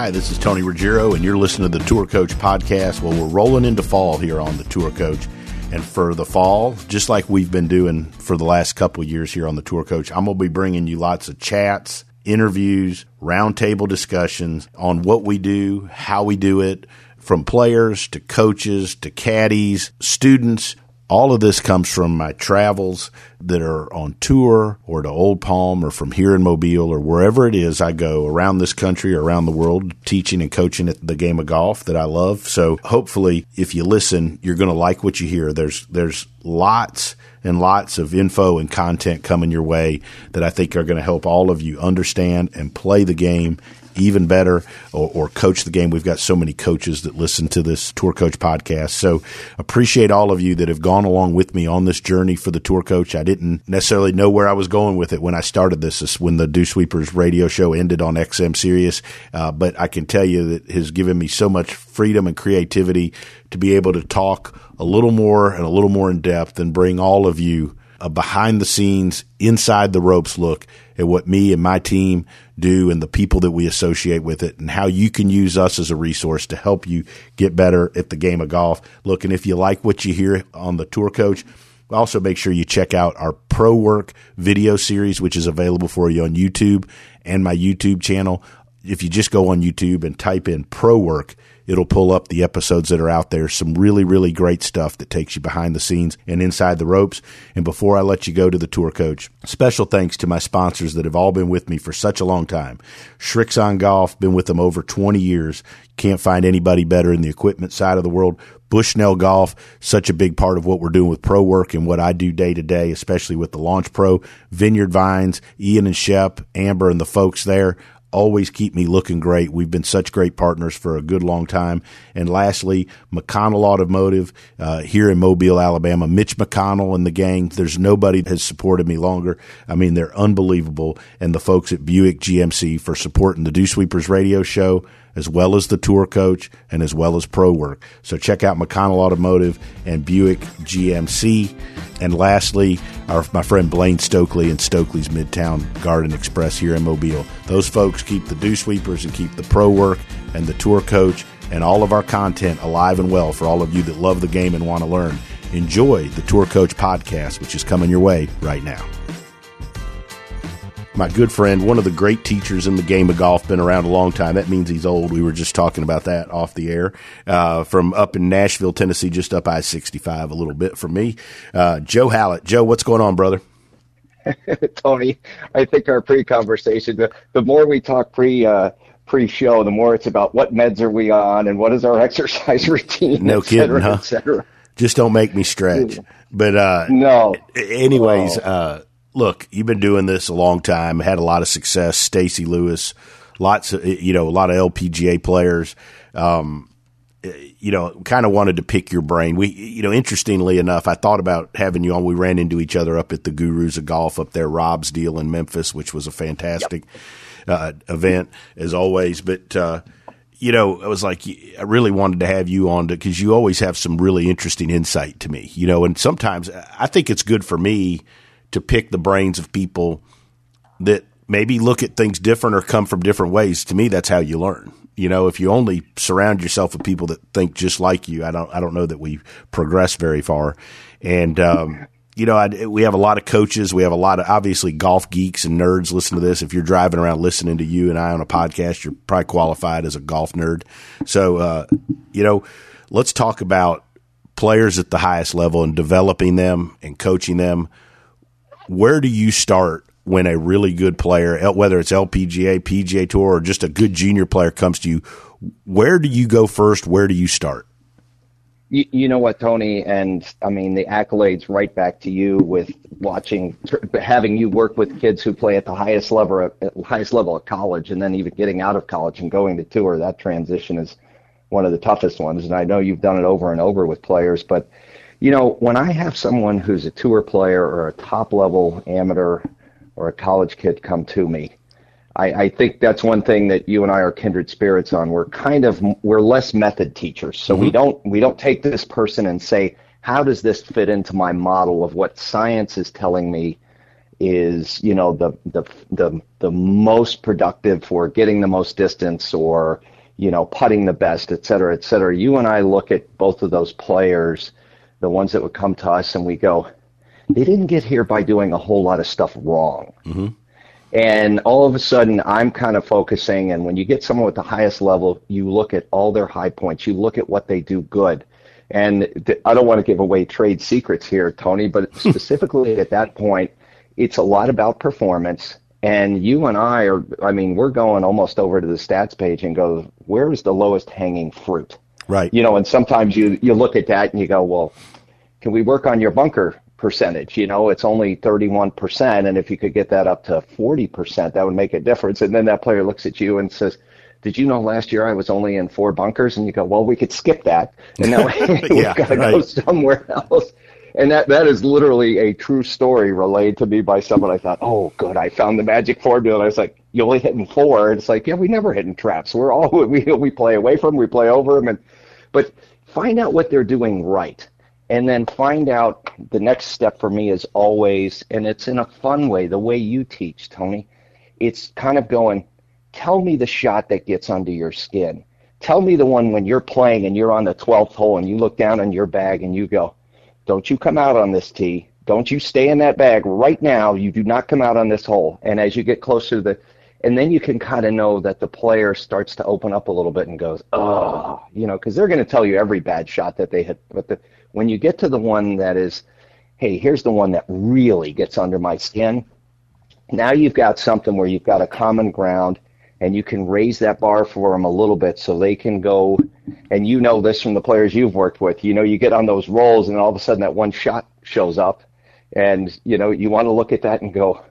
Hi, this is Tony Ruggiero, and you're listening to the Tour Coach Podcast. Well, we're rolling into fall here on the Tour Coach. And for the fall, just like we've been doing for the last couple years here on the Tour Coach, I'm going to be bringing you lots of chats, interviews, roundtable discussions on what we do, how we do it, from players to coaches to caddies, students, all of this comes from my travels that are on tour or to Old Palm or from here in Mobile or wherever it is I go around this country or around the world teaching and coaching at the game of golf that I love. So hopefully if you listen, you're going to like what you hear. There's, there's lots and lots of info and content coming your way that I think are going to help all of you understand and play the game even better or, or, coach the game. We've got so many coaches that listen to this Tour Coach podcast. So appreciate all of you that have gone along with me on this journey for the Tour Coach. I didn't necessarily know where I was going with it when I started this. this when the Dew Sweepers radio show ended on XM Sirius. Uh, but I can tell you that has given me so much freedom and creativity to be able to talk a little more and a little more in depth and bring all of you a behind the scenes, inside the ropes look at what me and my team do and the people that we associate with it and how you can use us as a resource to help you get better at the game of golf. Look, and if you like what you hear on the tour coach, also make sure you check out our pro work video series, which is available for you on YouTube and my YouTube channel. If you just go on YouTube and type in pro work, It'll pull up the episodes that are out there. Some really, really great stuff that takes you behind the scenes and inside the ropes. And before I let you go to the tour coach, special thanks to my sponsors that have all been with me for such a long time. Srixon Golf, been with them over 20 years. Can't find anybody better in the equipment side of the world. Bushnell Golf, such a big part of what we're doing with pro work and what I do day to day, especially with the Launch Pro, Vineyard Vines, Ian and Shep, Amber and the folks there always keep me looking great. We've been such great partners for a good long time. And lastly, McConnell Automotive uh, here in Mobile, Alabama. Mitch McConnell and the gang. There's nobody has supported me longer. I mean, they're unbelievable. And the folks at Buick GMC for supporting the Dew Sweepers radio show as well as the tour coach and as well as pro work. So check out McConnell Automotive and Buick GMC. And lastly, our, my friend Blaine Stokely and Stokely's Midtown Garden Express here in Mobile. Those folks keep the dew sweepers and keep the pro work and the tour coach and all of our content alive and well for all of you that love the game and want to learn. Enjoy the Tour Coach podcast, which is coming your way right now my good friend, one of the great teachers in the game of golf, been around a long time. That means he's old. We were just talking about that off the air. Uh, from up in Nashville, Tennessee, just up I 65 a little bit from me. Uh, Joe Hallett. Joe, what's going on, brother? Tony, I think our pre conversation, the, the more we talk pre, uh, pre-show, the more it's about what meds are we on and what is our exercise routine. No cetera, kidding, huh? Just don't make me stretch. But uh, no. Anyways, oh. uh, look, you've been doing this a long time, had a lot of success. Stacy Lewis, lots of you know, a lot of LPGA players. Um, you know, kind of wanted to pick your brain. We, you know, interestingly enough, I thought about having you on. We ran into each other up at the Gurus of Golf up there, Rob's deal in Memphis, which was a fantastic yep. uh, event as always. But uh, you know, I was like, I really wanted to have you on because you always have some really interesting insight to me. You know, and sometimes I think it's good for me to pick the brains of people that maybe look at things different or come from different ways. To me, that's how you learn. You know, if you only surround yourself with people that think just like you, I don't, I don't know that we progress very far. And, um, you know, I, we have a lot of coaches. We have a lot of obviously golf geeks and nerds listen to this. If you're driving around listening to you and I on a podcast, you're probably qualified as a golf nerd. So, uh, you know, let's talk about players at the highest level and developing them and coaching them where do you start when a really good player, whether it's LPGA, PGA Tour, or just a good junior player comes to you? Where do you go first? Where do you start? You, you know what, Tony, and I mean the accolades right back to you with watching, having you work with kids who play at the highest level, at highest level of college, and then even getting out of college and going to tour. That transition is one of the toughest ones, and I know you've done it over and over with players, but you know, when I have someone who's a tour player or a top level amateur or a college kid come to me, I, I think that's one thing that you and I are kindred spirits on. We're kind of we're less method teachers, so mm-hmm. we don't we don't take this person and say, how does this fit into my model of what science is telling me is, you know, the the the the most productive for getting the most distance or you know putting the best, et cetera, et cetera. You and I look at both of those players, the ones that would come to us, and we go, they didn't get here by doing a whole lot of stuff wrong. Mm-hmm. And all of a sudden, I'm kind of focusing. And when you get someone with the highest level, you look at all their high points. You look at what they do good. And th- I don't want to give away trade secrets here, Tony, but specifically at that point, it's a lot about performance. And you and I are, I mean, we're going almost over to the stats page and go, where is the lowest hanging fruit? Right. You know, and sometimes you, you look at that and you go, well, can we work on your bunker percentage? You know, it's only 31%. And if you could get that up to 40%, that would make a difference. And then that player looks at you and says, did you know last year I was only in four bunkers? And you go, well, we could skip that. And now we've yeah, got to right. go somewhere else. And that, that is literally a true story relayed to me by someone. I thought, oh, good, I found the magic formula. And I was like, you only hitting four. And it's like, yeah, we never hit in traps. We're all, we, we play away from them, we play over them. And, but find out what they're doing right. And then find out the next step for me is always, and it's in a fun way, the way you teach, Tony. It's kind of going, tell me the shot that gets under your skin. Tell me the one when you're playing and you're on the 12th hole and you look down on your bag and you go, don't you come out on this tee. Don't you stay in that bag right now. You do not come out on this hole. And as you get closer to the, and then you can kind of know that the player starts to open up a little bit and goes, oh, you know, because they're going to tell you every bad shot that they hit. But the, when you get to the one that is, hey, here's the one that really gets under my skin, now you've got something where you've got a common ground and you can raise that bar for them a little bit so they can go and you know this from the players you've worked with you know you get on those rolls and all of a sudden that one shot shows up and you know you want to look at that and go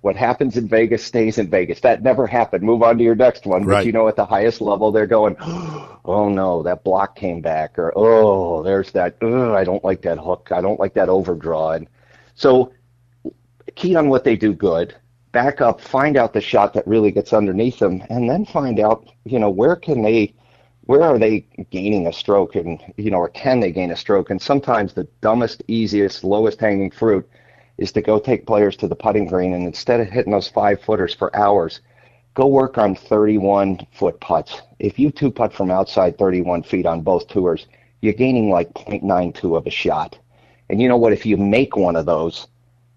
what happens in Vegas stays in Vegas that never happened move on to your next one right. but you know at the highest level they're going oh no that block came back or oh there's that I don't like that hook I don't like that overdraw and so key on what they do good back up, find out the shot that really gets underneath them, and then find out, you know, where can they, where are they gaining a stroke, and you know, or can they gain a stroke? And sometimes the dumbest, easiest, lowest hanging fruit is to go take players to the putting green, and instead of hitting those five footers for hours, go work on 31 foot putts. If you two putt from outside 31 feet on both tours, you're gaining like 0.92 of a shot. And you know what? If you make one of those,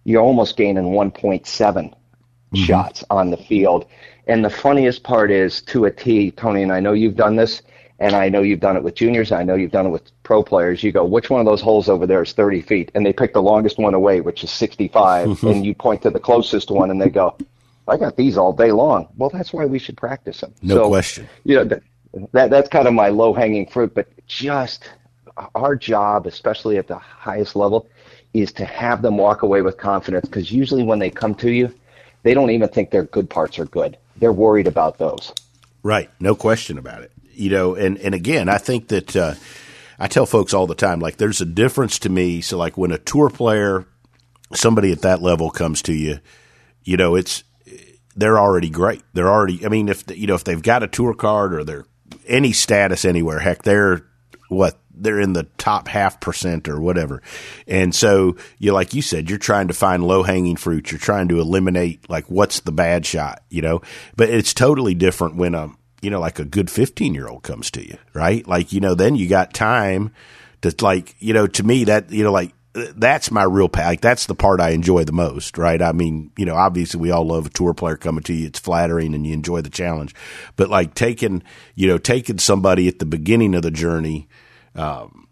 you're almost gaining 1.7 mm-hmm. shots on the field. And the funniest part is to a T, Tony, and I know you've done this, and I know you've done it with juniors, I know you've done it with pro players. You go, which one of those holes over there is 30 feet? And they pick the longest one away, which is 65, mm-hmm. and you point to the closest one, and they go, I got these all day long. Well, that's why we should practice them. No so, question. You know, that, that that's kind of my low hanging fruit, but just our job, especially at the highest level, is to have them walk away with confidence because usually when they come to you, they don't even think their good parts are good. They're worried about those. Right, no question about it. You know, and and again, I think that uh, I tell folks all the time, like there's a difference to me. So, like when a tour player, somebody at that level comes to you, you know, it's they're already great. They're already. I mean, if you know if they've got a tour card or they're any status anywhere, heck, they're what they're in the top half percent or whatever. And so you like you said, you're trying to find low hanging fruit. You're trying to eliminate like what's the bad shot, you know. But it's totally different when a you know like a good 15 year old comes to you, right? Like you know, then you got time to like you know to me that you know like that's my real pack. Like, that's the part I enjoy the most, right? I mean, you know, obviously we all love a tour player coming to you. It's flattering and you enjoy the challenge, but like taking, you know, taking somebody at the beginning of the journey um,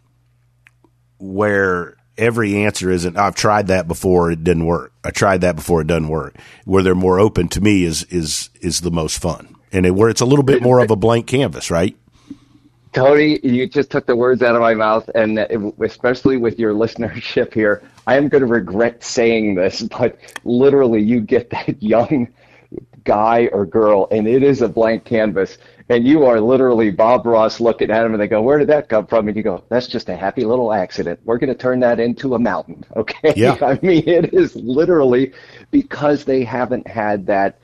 where every answer isn't I've tried that before it didn't work. I tried that before it doesn't work. Where they're more open to me is is is the most fun, and it, where it's a little bit more of a blank canvas, right? Tony, you just took the words out of my mouth, and especially with your listenership here, I am going to regret saying this, but literally, you get that young guy or girl, and it is a blank canvas and you are literally Bob Ross looking at him and they go, Where did that come from? And you go, That's just a happy little accident. We're going to turn that into a mountain. Okay. Yeah. I mean, it is literally because they haven't had that,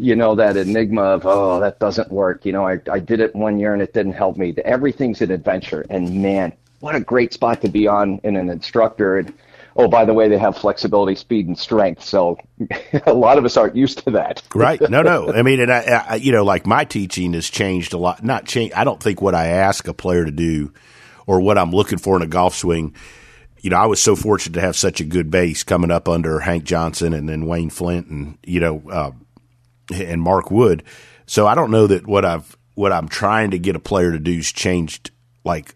you know, that enigma of, Oh, that doesn't work. You know, I, I did it one year and it didn't help me. Everything's an adventure. And man, what a great spot to be on in an instructor. And oh, by the way, they have flexibility, speed, and strength. So a lot of us aren't used to that. right. No, no. I mean, and I, I, you know, like my teaching has changed a lot. Not change. I don't think what I ask a player to do or what I'm looking for in a golf swing. You know, I was so fortunate to have such a good base coming up under Hank Johnson and then Wayne Flint and, you know, uh, and Mark Wood. So I don't know that what I've, what I'm trying to get a player to do has changed like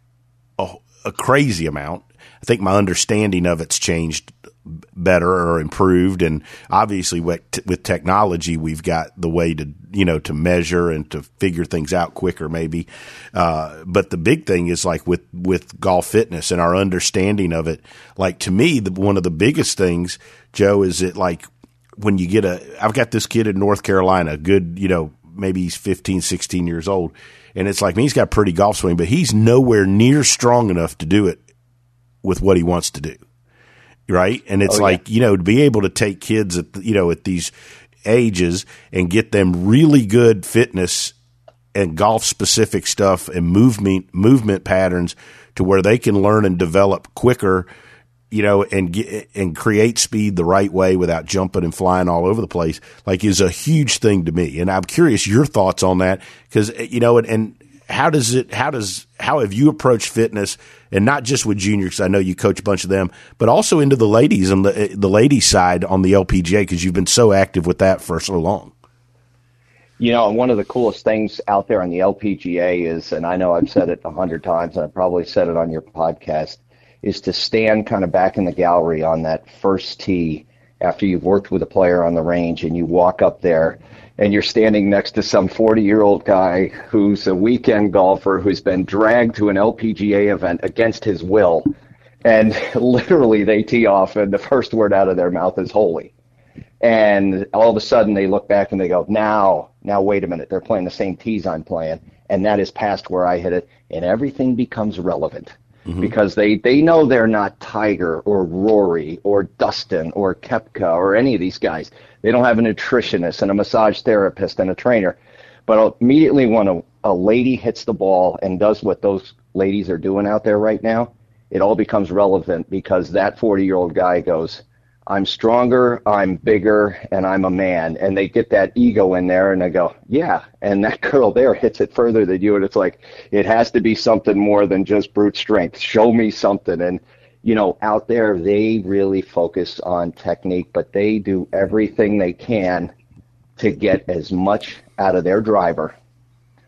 a, a crazy amount. I think my understanding of it's changed better or improved. And obviously, with, with technology, we've got the way to you know to measure and to figure things out quicker, maybe. Uh, but the big thing is like with with golf fitness and our understanding of it. Like to me, the, one of the biggest things, Joe, is it like when you get a. I've got this kid in North Carolina, good, you know, maybe he's 15, 16 years old. And it's like, he's got a pretty golf swing, but he's nowhere near strong enough to do it with what he wants to do. Right. And it's oh, like, yeah. you know, to be able to take kids at, you know, at these ages and get them really good fitness and golf specific stuff and movement, movement patterns to where they can learn and develop quicker, you know, and get, and create speed the right way without jumping and flying all over the place, like is a huge thing to me. And I'm curious your thoughts on that because, eh, you know, and, and how does it, how does, how have you approached fitness and not just with juniors? Cause I know you coach a bunch of them, but also into the ladies and the, eh, the ladies side on the LPGA because you've been so active with that for so long. You know, one of the coolest things out there on the LPGA is, and I know I've said it a hundred times, and I probably said it on your podcast, is to stand kind of back in the gallery on that first tee after you've worked with a player on the range and you walk up there and you're standing next to some 40 year old guy who's a weekend golfer who's been dragged to an LPGA event against his will. And literally they tee off and the first word out of their mouth is holy. And all of a sudden they look back and they go, now, now wait a minute. They're playing the same tees I'm playing. And that is past where I hit it. And everything becomes relevant. Mm-hmm. because they, they know they're not Tiger or Rory or Dustin or Koepka or any of these guys. They don't have a nutritionist and a massage therapist and a trainer. But immediately when a, a lady hits the ball and does what those ladies are doing out there right now, it all becomes relevant because that 40 year old guy goes, I'm stronger, I'm bigger, and I'm a man. And they get that ego in there and they go, yeah. And that girl there hits it further than you. And it's like, it has to be something more than just brute strength. Show me something. And you know, out there, they really focus on technique, but they do everything they can to get as much out of their driver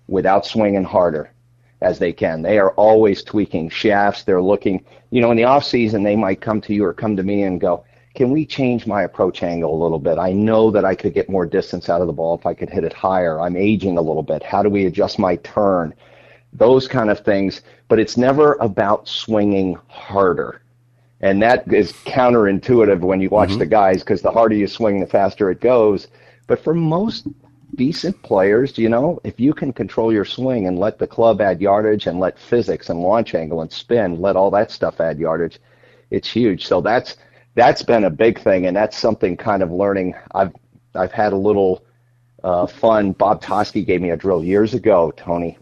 without swinging harder as they can. They are always tweaking shafts. They're looking, you know, in the off season, they might come to you or come to me and go, can we change my approach angle a little bit? I know that I could get more distance out of the ball if I could hit it higher. I'm aging a little bit. How do we adjust my turn? Those kind of things. But it's never about swinging harder and that is counterintuitive when you watch mm-hmm. the guys because the harder you swing, the faster it goes. But for most decent players, you know, if you can control your swing and let the club add yardage and let physics and launch angle and spin, let all that stuff add yardage, it's huge. So that's that's been a big thing, and that's something kind of learning. I've I've had a little uh, fun. Bob Toski gave me a drill years ago, Tony,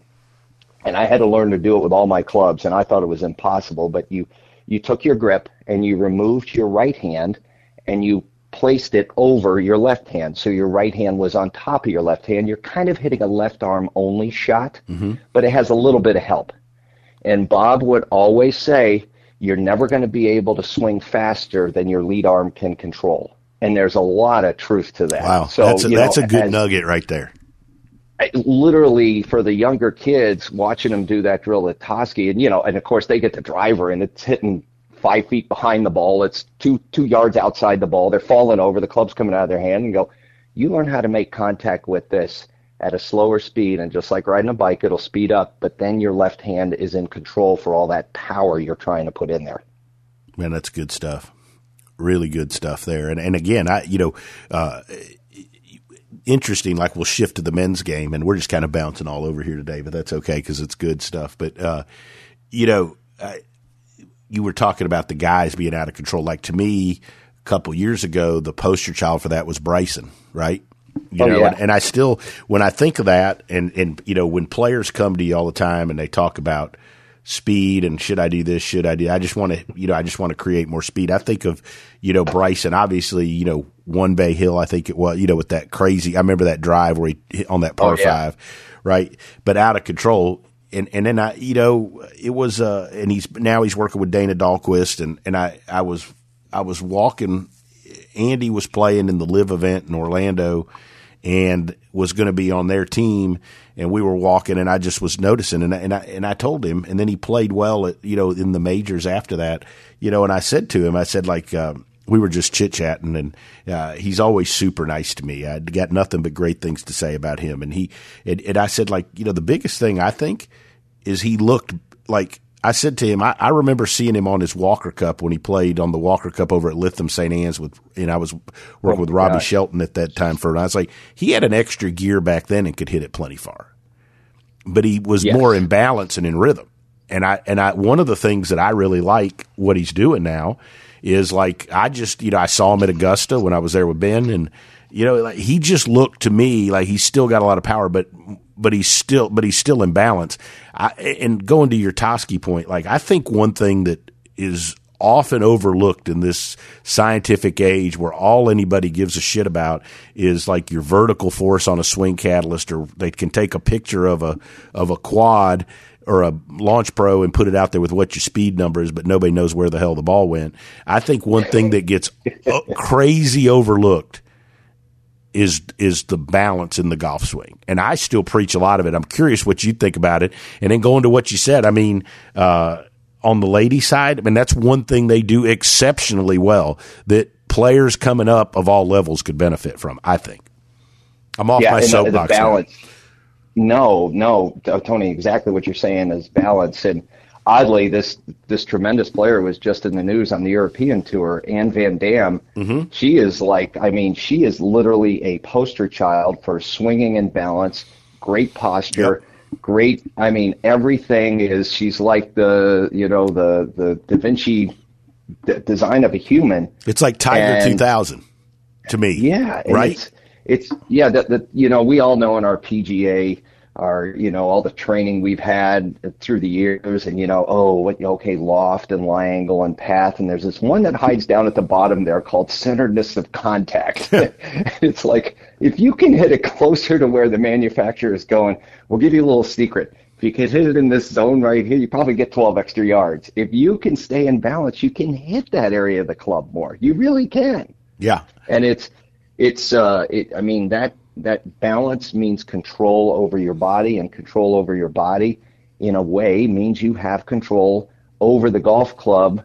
and I had to learn to do it with all my clubs, and I thought it was impossible. But you you took your grip and you removed your right hand and you placed it over your left hand. So your right hand was on top of your left hand. You're kind of hitting a left arm only shot, mm-hmm. but it has a little bit of help. And Bob would always say, you're never going to be able to swing faster than your lead arm can control. And there's a lot of truth to that. Wow. So that's a, that's know, a good as, nugget right there literally for the younger kids watching them do that drill at Toski, and you know, and of course they get the driver and it's hitting five feet behind the ball. It's two two yards outside the ball. They're falling over. The club's coming out of their hand and go. You learn how to make contact with this at a slower speed, and just like riding a bike, it'll speed up. But then your left hand is in control for all that power you're trying to put in there. Man, that's good stuff. Really good stuff there. And and again, I you know. Uh, interesting. Like we'll shift to the men's game, and we're just kind of bouncing all over here today, but that's okay because it's good stuff. But uh, you know, uh, you were talking about the guys being out of control. Like to me, a couple years ago, the poster child for that was Bryson, right? You oh, know, yeah. and, and I still, when I think of that, and and you know, when players come to you all the time and they talk about speed and should I do this? Should I do? I just want to, you know, I just want to create more speed. I think of, you know, Bryson, obviously, you know, one Bay Hill, I think it was, you know, with that crazy, I remember that drive where he hit on that par oh, yeah. five, right? But out of control. And, and then I, you know, it was, uh, and he's, now he's working with Dana Dahlquist and, and I, I was, I was walking, Andy was playing in the live event in Orlando and was going to be on their team and we were walking and I just was noticing and I, and I and I told him and then he played well at you know in the majors after that you know and I said to him I said like uh, we were just chit chatting and uh, he's always super nice to me. I got nothing but great things to say about him and he and, and I said like you know the biggest thing I think is he looked like I said to him, I, I, remember seeing him on his Walker Cup when he played on the Walker Cup over at Lytham St. Anne's with, and I was working oh with Robby. Shelton at that time for, and I was like, he had an extra gear back then and could hit it plenty far, but he was yes. more in balance and in rhythm. And I, and I, one of the things that I really like what he's doing now is like, I just, you know, I saw him at Augusta when I was there with Ben and, you know, like he just looked to me like he's still got a lot of power, but but he's still but he's still in balance. I, and going to your Toski point, like I think one thing that is often overlooked in this scientific age where all anybody gives a shit about is like your vertical force on a swing catalyst or they can take a picture of a of a quad or a launch pro and put it out there with what your speed number is, but nobody knows where the hell the ball went. I think one thing that gets uh, crazy overlooked is is the balance in the golf swing. And I still preach a lot of it. I'm curious what you think about it. And then going to what you said, I mean, uh, on the lady side, I mean that's one thing they do exceptionally well that players coming up of all levels could benefit from. I think. I'm off yeah, my soapbox. balance. Now. No, no, Tony. Exactly what you're saying is balance and oddly, this this tremendous player was just in the news on the European tour. Anne Van Dam. Mm-hmm. She is like, I mean, she is literally a poster child for swinging and balance, great posture. Yep. Great, I mean, everything is. She's like the, you know, the the Da Vinci d- design of a human. It's like Tiger and, 2000 to me. Yeah, right. It's, it's yeah. That that you know, we all know in our PGA our you know all the training we've had through the years and you know oh what okay loft and lie angle and path. And there's this one that hides down at the bottom there called centeredness of contact. It's like if you can hit it closer to where the manufacturer is going we'll give you a little secret. If you can hit it in this zone right here you probably get 12 extra yards. If you can stay in balance you can hit that area of the club more. You really can. Yeah. And it's it's uh it i mean that that balance means control over your body, and control over your body, in a way, means you have control over the golf club,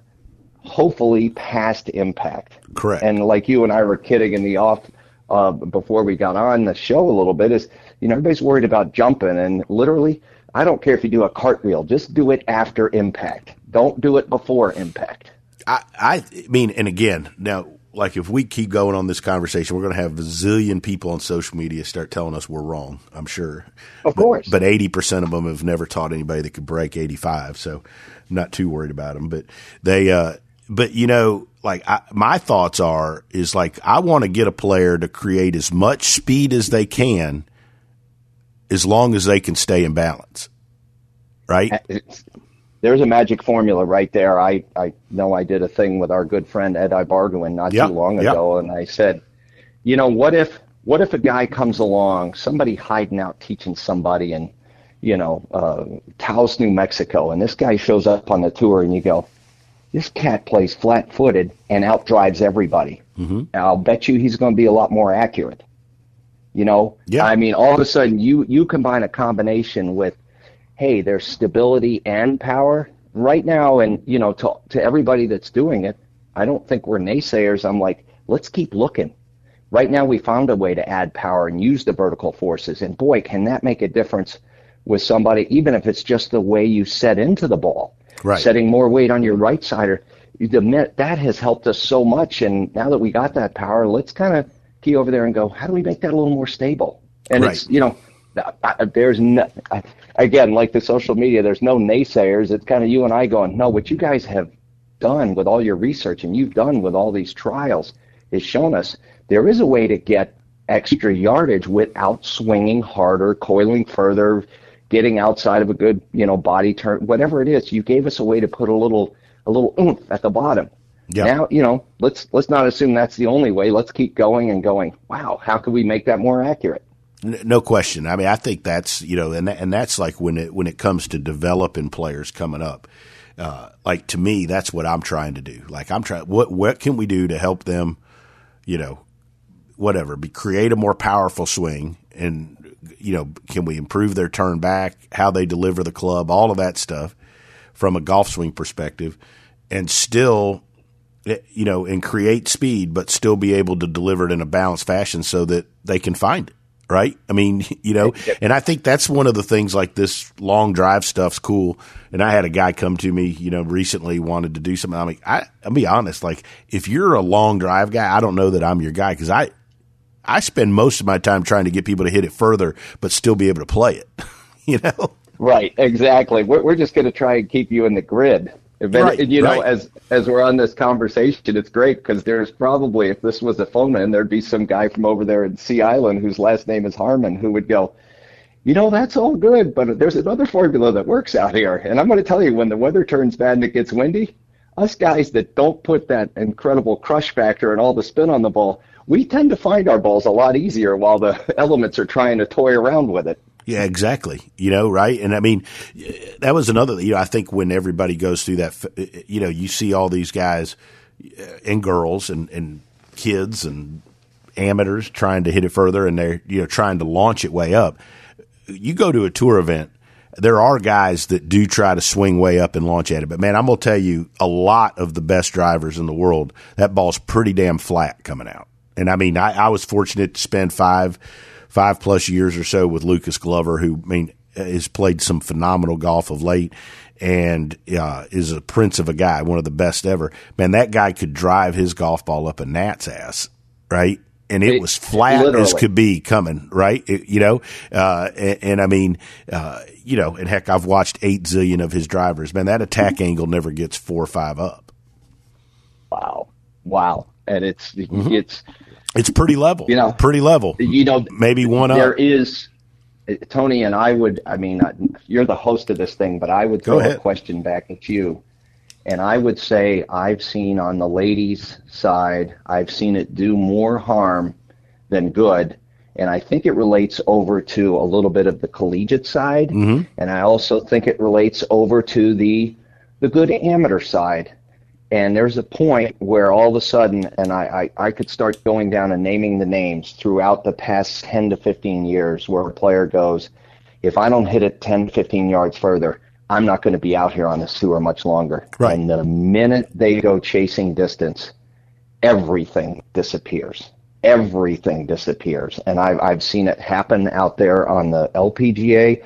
hopefully past impact. Correct. And like you and I were kidding in the off uh, before we got on the show a little bit, is you know everybody's worried about jumping, and literally, I don't care if you do a cartwheel, just do it after impact. Don't do it before impact. I, I mean, and again, now like if we keep going on this conversation, we're going to have a zillion people on social media start telling us we're wrong. I'm sure. Of course. But eighty percent of them have never taught anybody that could break eighty five, so I'm not too worried about them. But they, uh, but you know, like I, my thoughts are is like I want to get a player to create as much speed as they can, as long as they can stay in balance. Right. It's, there's a magic formula right there. I, I know I did a thing with our good friend Ed Ibarguen not yep, too long ago, yep. and I said, you know, what if what if a guy comes along, somebody hiding out teaching somebody in, you know, uh, Taos, New Mexico, and this guy shows up on the tour, and you go, this cat plays flat-footed and outdrives everybody. Mm-hmm. I'll bet you he's going to be a lot more accurate. You know, yeah. I mean, all of a sudden you you combine a combination with hey, there's stability and power right now. And, you know, to, to everybody that's doing it, I don't think we're naysayers. I'm like, let's keep looking. Right now, we found a way to add power and use the vertical forces. And boy, can that make a difference with somebody, even if it's just the way you set into the ball. Right. Setting more weight on your right side, or the, that has helped us so much. And now that we got that power, let's kind of key over there and go, how do we make that a little more stable? And right. it's, you know, there's no, again, like the social media, there's no naysayers. It's kind of you and I going, no, what you guys have done with all your research and you've done with all these trials is shown us there is a way to get extra yardage without swinging harder, coiling further, getting outside of a good, you know, body turn, whatever it is, you gave us a way to put a little a little oomph at the bottom. Yeah. Now, you know, let's let's not assume that's the only way. Let's keep going and going. Wow, how can we make that more accurate? No question. I mean, I think that's you know, and and that's like when it when it comes to developing players coming up. Uh, like to me, that's what I'm trying to do. Like I'm trying. What what can we do to help them? You know, whatever. Be create a more powerful swing, and you know, can we improve their turn back? How they deliver the club, all of that stuff from a golf swing perspective, and still Eh, you know, and create speed, but still be able to deliver it in a balanced fashion so that they can find it. Right. I mean, you know, and I think that's one of the things like this long drive stuff's cool. And I had a guy come to me, you know, recently wanted to do something. I mean, I, I'll be honest, like if you're a long drive guy, I don't know that I'm your guy because I, I spend most of my time trying to get people to hit it further, but still be able to play it, you know? Right. Exactly. We're, we're just going to try and keep you in the grid. Right, you know, right. as as we're on this conversation, it's great because there's probably, if this was a phone man, there'd be some guy from over there in Sea Island whose last name is Harmon who would go, you know, that's all good, but there's another formula that works out here. And I'm going to tell you, when the weather turns bad and it gets windy, us guys that don't put that incredible crush factor and all the spin on the ball, we tend to find our balls a lot easier while the elements are trying to toy around with it. Yeah, exactly. You know, right? And I mean, that was another. You know, I think when everybody goes through that, you know, you see all these guys uh, and girls and and kids and amateurs trying to hit it further, and they're you know trying to launch it way up. You go to a tour event. There are guys that do try to swing way up and launch at it, but man, I'm gonna tell you, a lot of the best drivers in the world, that ball's pretty damn flat coming out. And I mean, I, I was fortunate to spend five five plus years or so with Lucas Glover, who I mean has played some phenomenal golf of late and uh, is a prince of a guy, one of the best ever. Man, that guy could drive his golf ball up a gnat's ass, right? And it, it was flat literally. as could be coming, right? It, you know, uh, and, and, I mean, uh, you know, and heck, I've watched eight zillion of his drivers. Man, that attack mm-hmm. angle never gets four or five up. Wow, wow, and it's mm-hmm. It's pretty level. You know, pretty level. You know, maybe one There up. is Tony and I would. I mean, you're the host of this thing, but I would throw a question back at you, and I would say I've seen on the ladies' side, I've seen it do more harm than good. And I think it relates over to a little bit of the collegiate side, mm-hmm. and I also think it relates over to the the good amateur side and there's a point where all of a sudden, and I, I, I, could start going down and naming the names throughout the past 10 to 15 years where a player goes, if I don't hit it 10, 15 yards further, I'm not going to be out here on this tour much longer. Right. And the minute they go chasing distance, everything disappears. Everything disappears. And I've, I've seen it happen out there on the LPGA.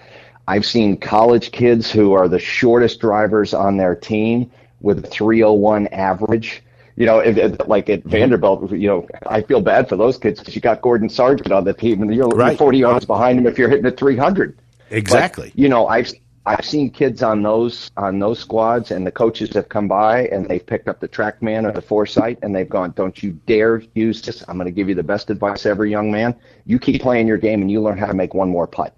I've seen college kids who are the shortest drivers on their team with a 301 average. You know, if, if, like at mm-hmm. Vanderbilt, you know, I feel bad for those kids because you got Gordon Sargent on the team, and you're, right. you're 40 yards behind him if you're hitting a 300. Exactly. But, you know, I've I've seen kids on those on those squads, and the coaches have come by and they've picked up the TrackMan or the foresight, and they've gone, "Don't you dare use this! I'm going to give you the best advice ever, young man. You keep playing your game, and you learn how to make one more putt."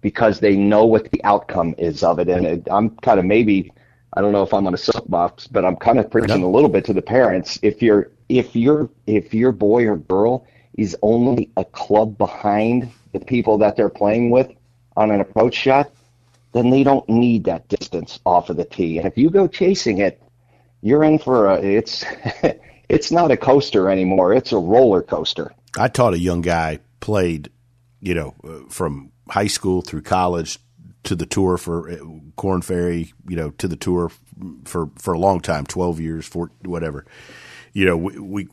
Because they know what the outcome is of it, and it, I'm kind of maybe I don't know if I'm on a soapbox, but I'm kind of preaching a little bit to the parents. If you're if your if your boy or girl is only a club behind the people that they're playing with on an approach shot, then they don't need that distance off of the tee. And if you go chasing it, you're in for a it's it's not a coaster anymore. It's a roller coaster. I taught a young guy played, you know, uh, from high school through college to the tour for Korn Ferry, you know, to the tour for for a long time, twelve years, for whatever. You know, we, we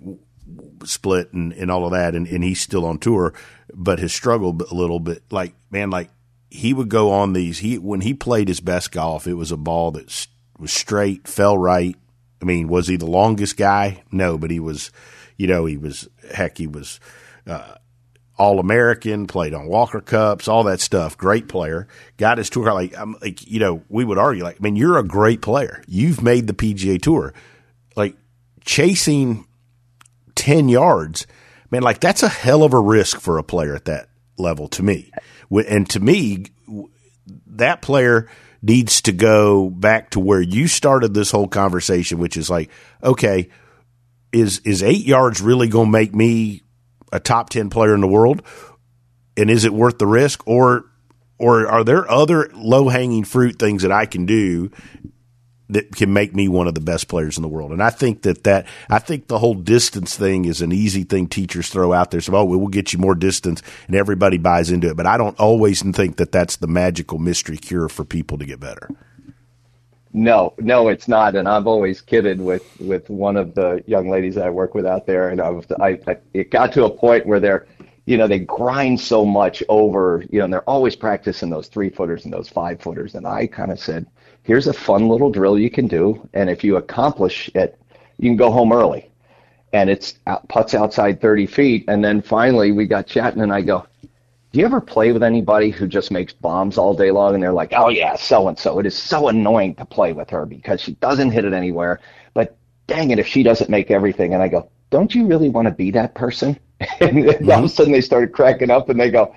split and, and all of that, and, and he's still on tour, but has struggled a little bit. Like man, like he would go on these. He when he played his best golf, it was a ball that was straight, fell right. I mean, was he the longest guy? No, but he was. You know, he was heck. He was. Uh, all American, played on Walker Cups, all that stuff. Great player. Got his tour. Like, I'm like, you know, we would argue, like, I mean, you're a great player. You've made the PGA Tour. Like, chasing 10 yards, man, like, that's a hell of a risk for a player at that level to me. And to me, that player needs to go back to where you started this whole conversation, which is like, okay, is is eight yards really going to make me a top ten player in the world? And is it worth the risk, or or are there other low hanging fruit things that I can do that can make me one of the best players in the world. And I think that that I think the whole distance thing is an easy thing teachers throw out there. So, oh, we will get you more distance, and everybody buys into it. But I don't always think that that's the magical mystery cure for people to get better. No, no, it's not. And I've always kidded with with one of the young ladies that I work with out there, and I've, I, I it got to a point where they're you know, they grind so much over, you know, and they're always practicing those three footers and those five footers. And I kind of said, here's a fun little drill you can do, and if you accomplish it, you can go home early. And it's out, putts outside 30 feet, and then finally we got chatting, and I go, do you ever play with anybody who just makes bombs all day long and they're like, oh yeah, so and so. It is so annoying to play with her because she doesn't hit it anywhere. But dang it, if she doesn't make everything. And I go, don't you really want to be that person? And mm-hmm. all of a sudden they started cracking up and they go,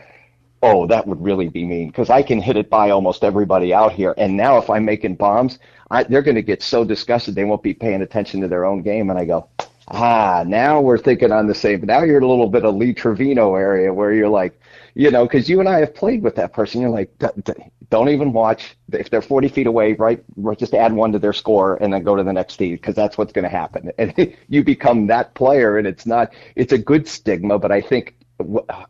oh, that would really be mean because I can hit it by almost everybody out here. And now if I'm making bombs, I, they're going to get so disgusted they won't be paying attention to their own game. And I go, ah, now we're thinking on the same. Now you're in a little bit of Lee Trevino area where you're like, you know, because you and I have played with that person. You're like, don't even watch if they're 40 feet away. Right, just add one to their score and then go to the next tee because that's what's going to happen. And you become that player, and it's not. It's a good stigma, but I think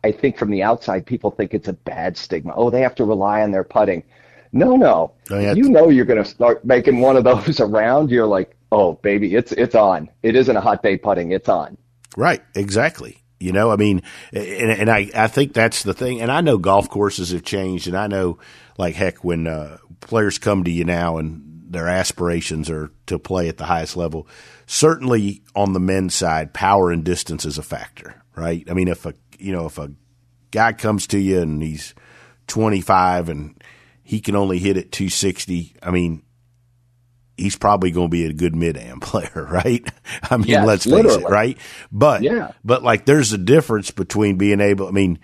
I think from the outside, people think it's a bad stigma. Oh, they have to rely on their putting. No, no. Oh, yeah. You know you're going to start making one of those around. You're like, oh, baby, it's it's on. It isn't a hot day putting. It's on. Right. Exactly. You know, I mean, and, and I, I think that's the thing. And I know golf courses have changed, and I know, like heck, when uh, players come to you now and their aspirations are to play at the highest level, certainly on the men's side, power and distance is a factor, right? I mean, if a you know, if a guy comes to you and he's 25 and he can only hit at 260, I mean, he's probably going to be a good mid am player, right? I mean, yes, let's face it, right? But, yeah. but like there's a difference between being able, I mean,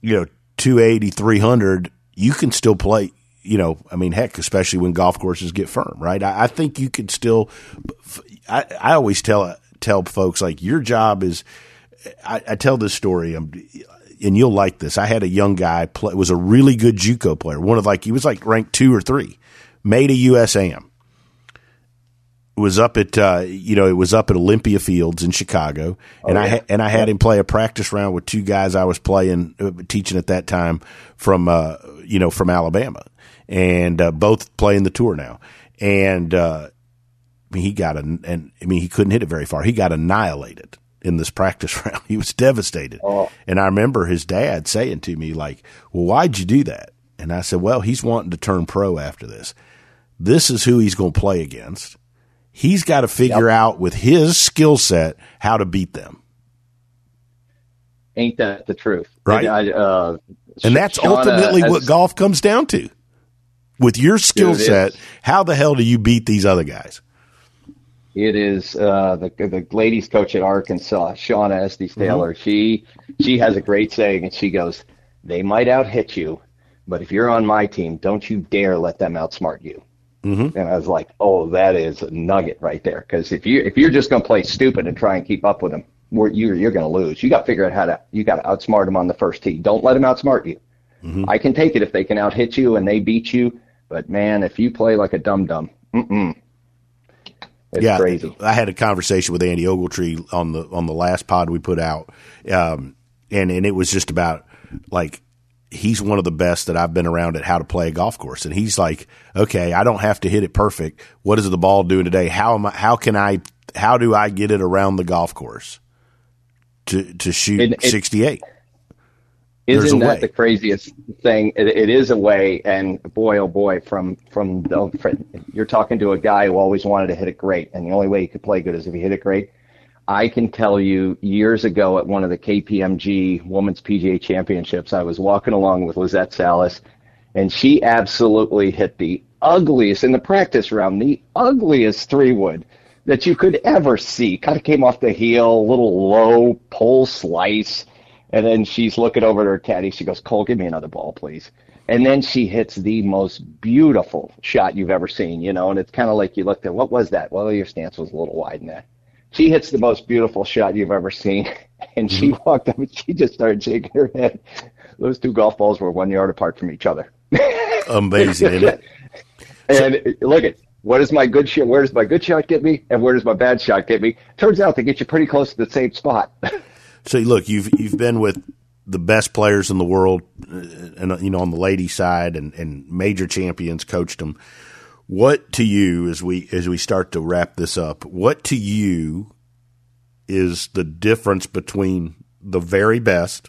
you know, 280, 300, you can still play, you know, I mean, heck, especially when golf courses get firm, right? I, I think you could still, I, I always tell, tell folks like your job is, I, I tell this story, um, and you'll like this. I had a young guy play, was a really good JUCO player. One of like he was like ranked two or three, made a USAM. Was up at uh, you know it was up at Olympia Fields in Chicago, and oh, yeah. I and I had him play a practice round with two guys I was playing uh, teaching at that time from uh, you know from Alabama, and uh, both playing the tour now, and uh, I mean he got an and I mean he couldn't hit it very far. He got annihilated in this practice round. He was devastated. Oh. And I remember his dad saying to me, like, well, why'd you do that? And I said, well, he's wanting to turn pro after this. This is who he's going to play against. He's got to figure yep. out with his skill set how to beat them. Ain't that the truth? Right. I, uh, and that's Shauna ultimately has, what golf comes down to. With your skill set, how the hell do you beat these other guys? It is uh, the the ladies coach at Arkansas, Shauna Estes mm-hmm. Taylor. Mm-hmm. She she has a great saying, and she goes, "They might out hit you, but if you're on my team, don't you dare let them outsmart you." Mm-hmm. And I was like, "Oh, that is a nugget right there." Because if you if you're just going to play stupid and try and keep up with them, you're you're going to lose. You got to figure out how to you got to outsmart them on the first tee. Don't let them outsmart you. Mm-hmm. I can take it if they can out hit you and they beat you, but man, if you play like a dum dum, mm it's yeah, crazy. I had a conversation with Andy Ogletree on the on the last pod we put out, um, and and it was just about like he's one of the best that I've been around at how to play a golf course, and he's like, okay, I don't have to hit it perfect. What is the ball doing today? How am I? How can I? How do I get it around the golf course to to shoot it, it, sixty eight? Isn't that way. the craziest thing? It, it is a way, and boy, oh boy, from from the you're talking to a guy who always wanted to hit it great, and the only way he could play good is if he hit it great. I can tell you, years ago at one of the KPMG Women's PGA Championships, I was walking along with Lizette Salas, and she absolutely hit the ugliest in the practice round, the ugliest three wood that you could ever see. Kind of came off the heel, little low pole slice and then she's looking over at her caddy. She goes, Cole, give me another ball, please. and then she hits the most beautiful shot you've ever seen, you know, and it's kind of like you looked at what was that? Well, your stance was a little wide in that. She hits the most beautiful shot you've ever seen, and she mm-hmm. walked up and she just started shaking her head. Those two golf balls were one yard apart from each other. Amazing, and look at what does my good shot? Where does my good shot get me, and where does my bad shot get me? Turns out they get you pretty close to the same spot. so look, you've you've been with the best players in the world, uh, and you know on the ladies' side, and, and major champions coached them. What to you, as we as we start to wrap this up, what to you is the difference between the very best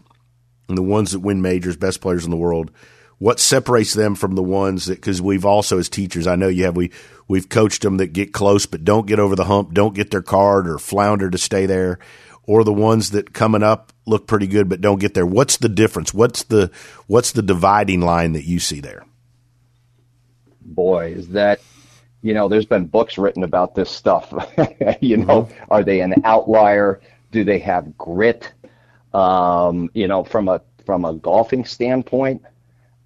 and the ones that win majors, best players in the world? What separates them from the ones that because we've also as teachers, I know you have we we've coached them that get close but don't get over the hump, don't get their card or flounder to stay there or the ones that coming up look pretty good but don't get there? What's the difference? What's the what's the dividing line that you see there? Boy, is that you know, there's been books written about this stuff. you know, mm-hmm. are they an outlier? Do they have grit? Um, you know, from a from a golfing standpoint,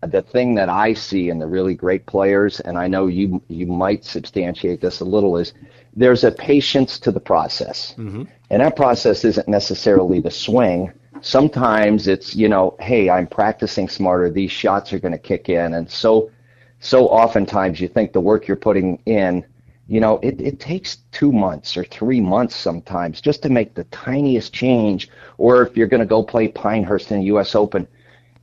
the thing that I see in the really great players, and I know you you might substantiate this a little, is there's a patience to the process. Mm-hmm. And that process isn't necessarily the swing. Sometimes it's, you know, hey, I'm practicing smarter. These shots are going to kick in. And so, so oftentimes you think the work you're putting in, you know, it, it takes two months or three months sometimes just to make the tiniest change. Or if you're going to go play Pinehurst in the U.S. Open,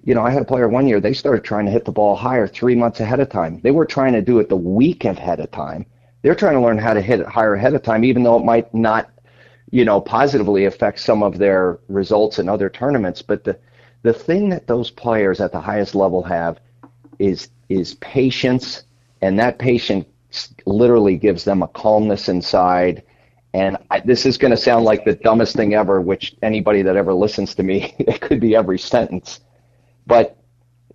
you know, I had a player one year, they started trying to hit the ball higher three months ahead of time. They were trying to do it the week ahead of time they're trying to learn how to hit it higher ahead of time, even though it might not, you know, positively affect some of their results in other tournaments. But the the thing that those players at the highest level have is is patience, and that patience literally gives them a calmness inside. And I, this is going to sound like the dumbest thing ever, which anybody that ever listens to me, it could be every sentence, but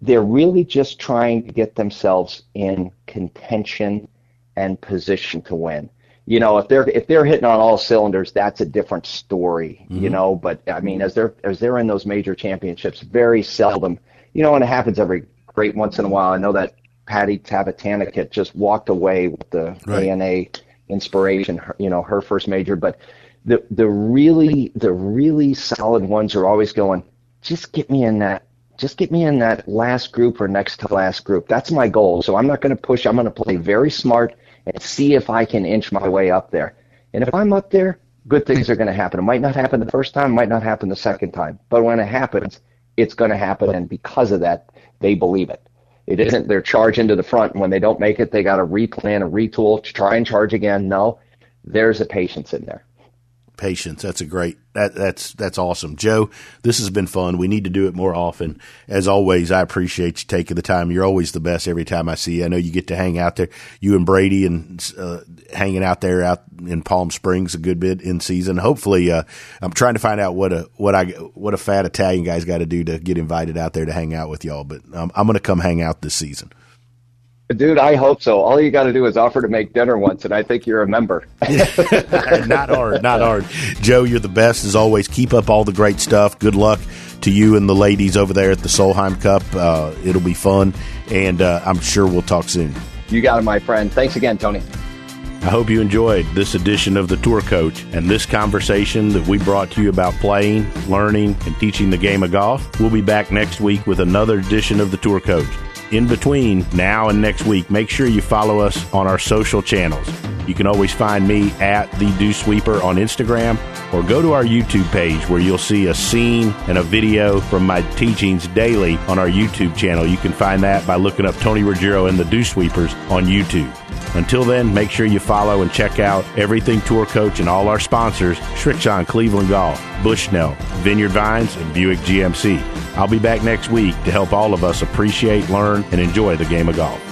they're really just trying to get themselves in contention and position to win. You know, if they're if they're hitting on all cylinders, that's a different story. Mm-hmm. You know, but I mean, as they're as they're in those major championships, very seldom. You know, and it happens every great once in a while. I know that Patty Tavatanakit just walked away with the right. ANA inspiration. You know, her first major, but the the really the really solid ones are always going. Just get me in that just get me in that last group or next to last group. That's my goal. So I'm not going to push. I'm going to play very smart and see if I can inch my way up there. And if I'm up there, good things are going to happen. It might not happen the first time, might not happen the second time, but when it happens, it's going to happen. And because of that, they believe it. It isn't they're charging to the front, and when they don't make it, they got to replan and retool to try and charge again. No, there's a patience in there patience. That's a great that that's that's awesome. Joe, this has been fun. We need to do it more often. As always, I appreciate you taking the time. You're always the best every time I see you. I know you get to hang out there. You and Brady and uh, hanging out there out in Palm Springs a good bit in season. Hopefully, uh, I'm trying to find out what a what I what a fat Italian guy's got to do to get invited out there to hang out with y'all. But um, I'm going to come hang out this season. Dude, I hope so. All you got to do is offer to make dinner once, and I think you're a member. not hard, not hard. Joe, you're the best as always. Keep up all the great stuff. Good luck to you and the ladies over there at the Solheim Cup. Uh, it'll be fun, and uh, I'm sure we'll talk soon. You got it, my friend. Thanks again, Tony. I hope you enjoyed this edition of The Tour Coach and this conversation that we brought to you about playing, learning, and teaching the game of golf. We'll be back next week with another edition of The Tour Coach in between now and next week, make sure you follow us on our social channels. You can always find me at the Dew Sweeper on Instagram or go to our YouTube page where you'll see a scene and a video from my teachings daily on our YouTube channel. You can find that by looking up Tony Ruggiero and the Dew Sweepers on YouTube. Until then, make sure you follow and check out everything Tour Coach and all our sponsors, Srixon Cleveland Golf, Bushnell, Vineyard Vines, and Buick GMC. I'll be back next week to help all of us appreciate, learn, and enjoy the game of golf.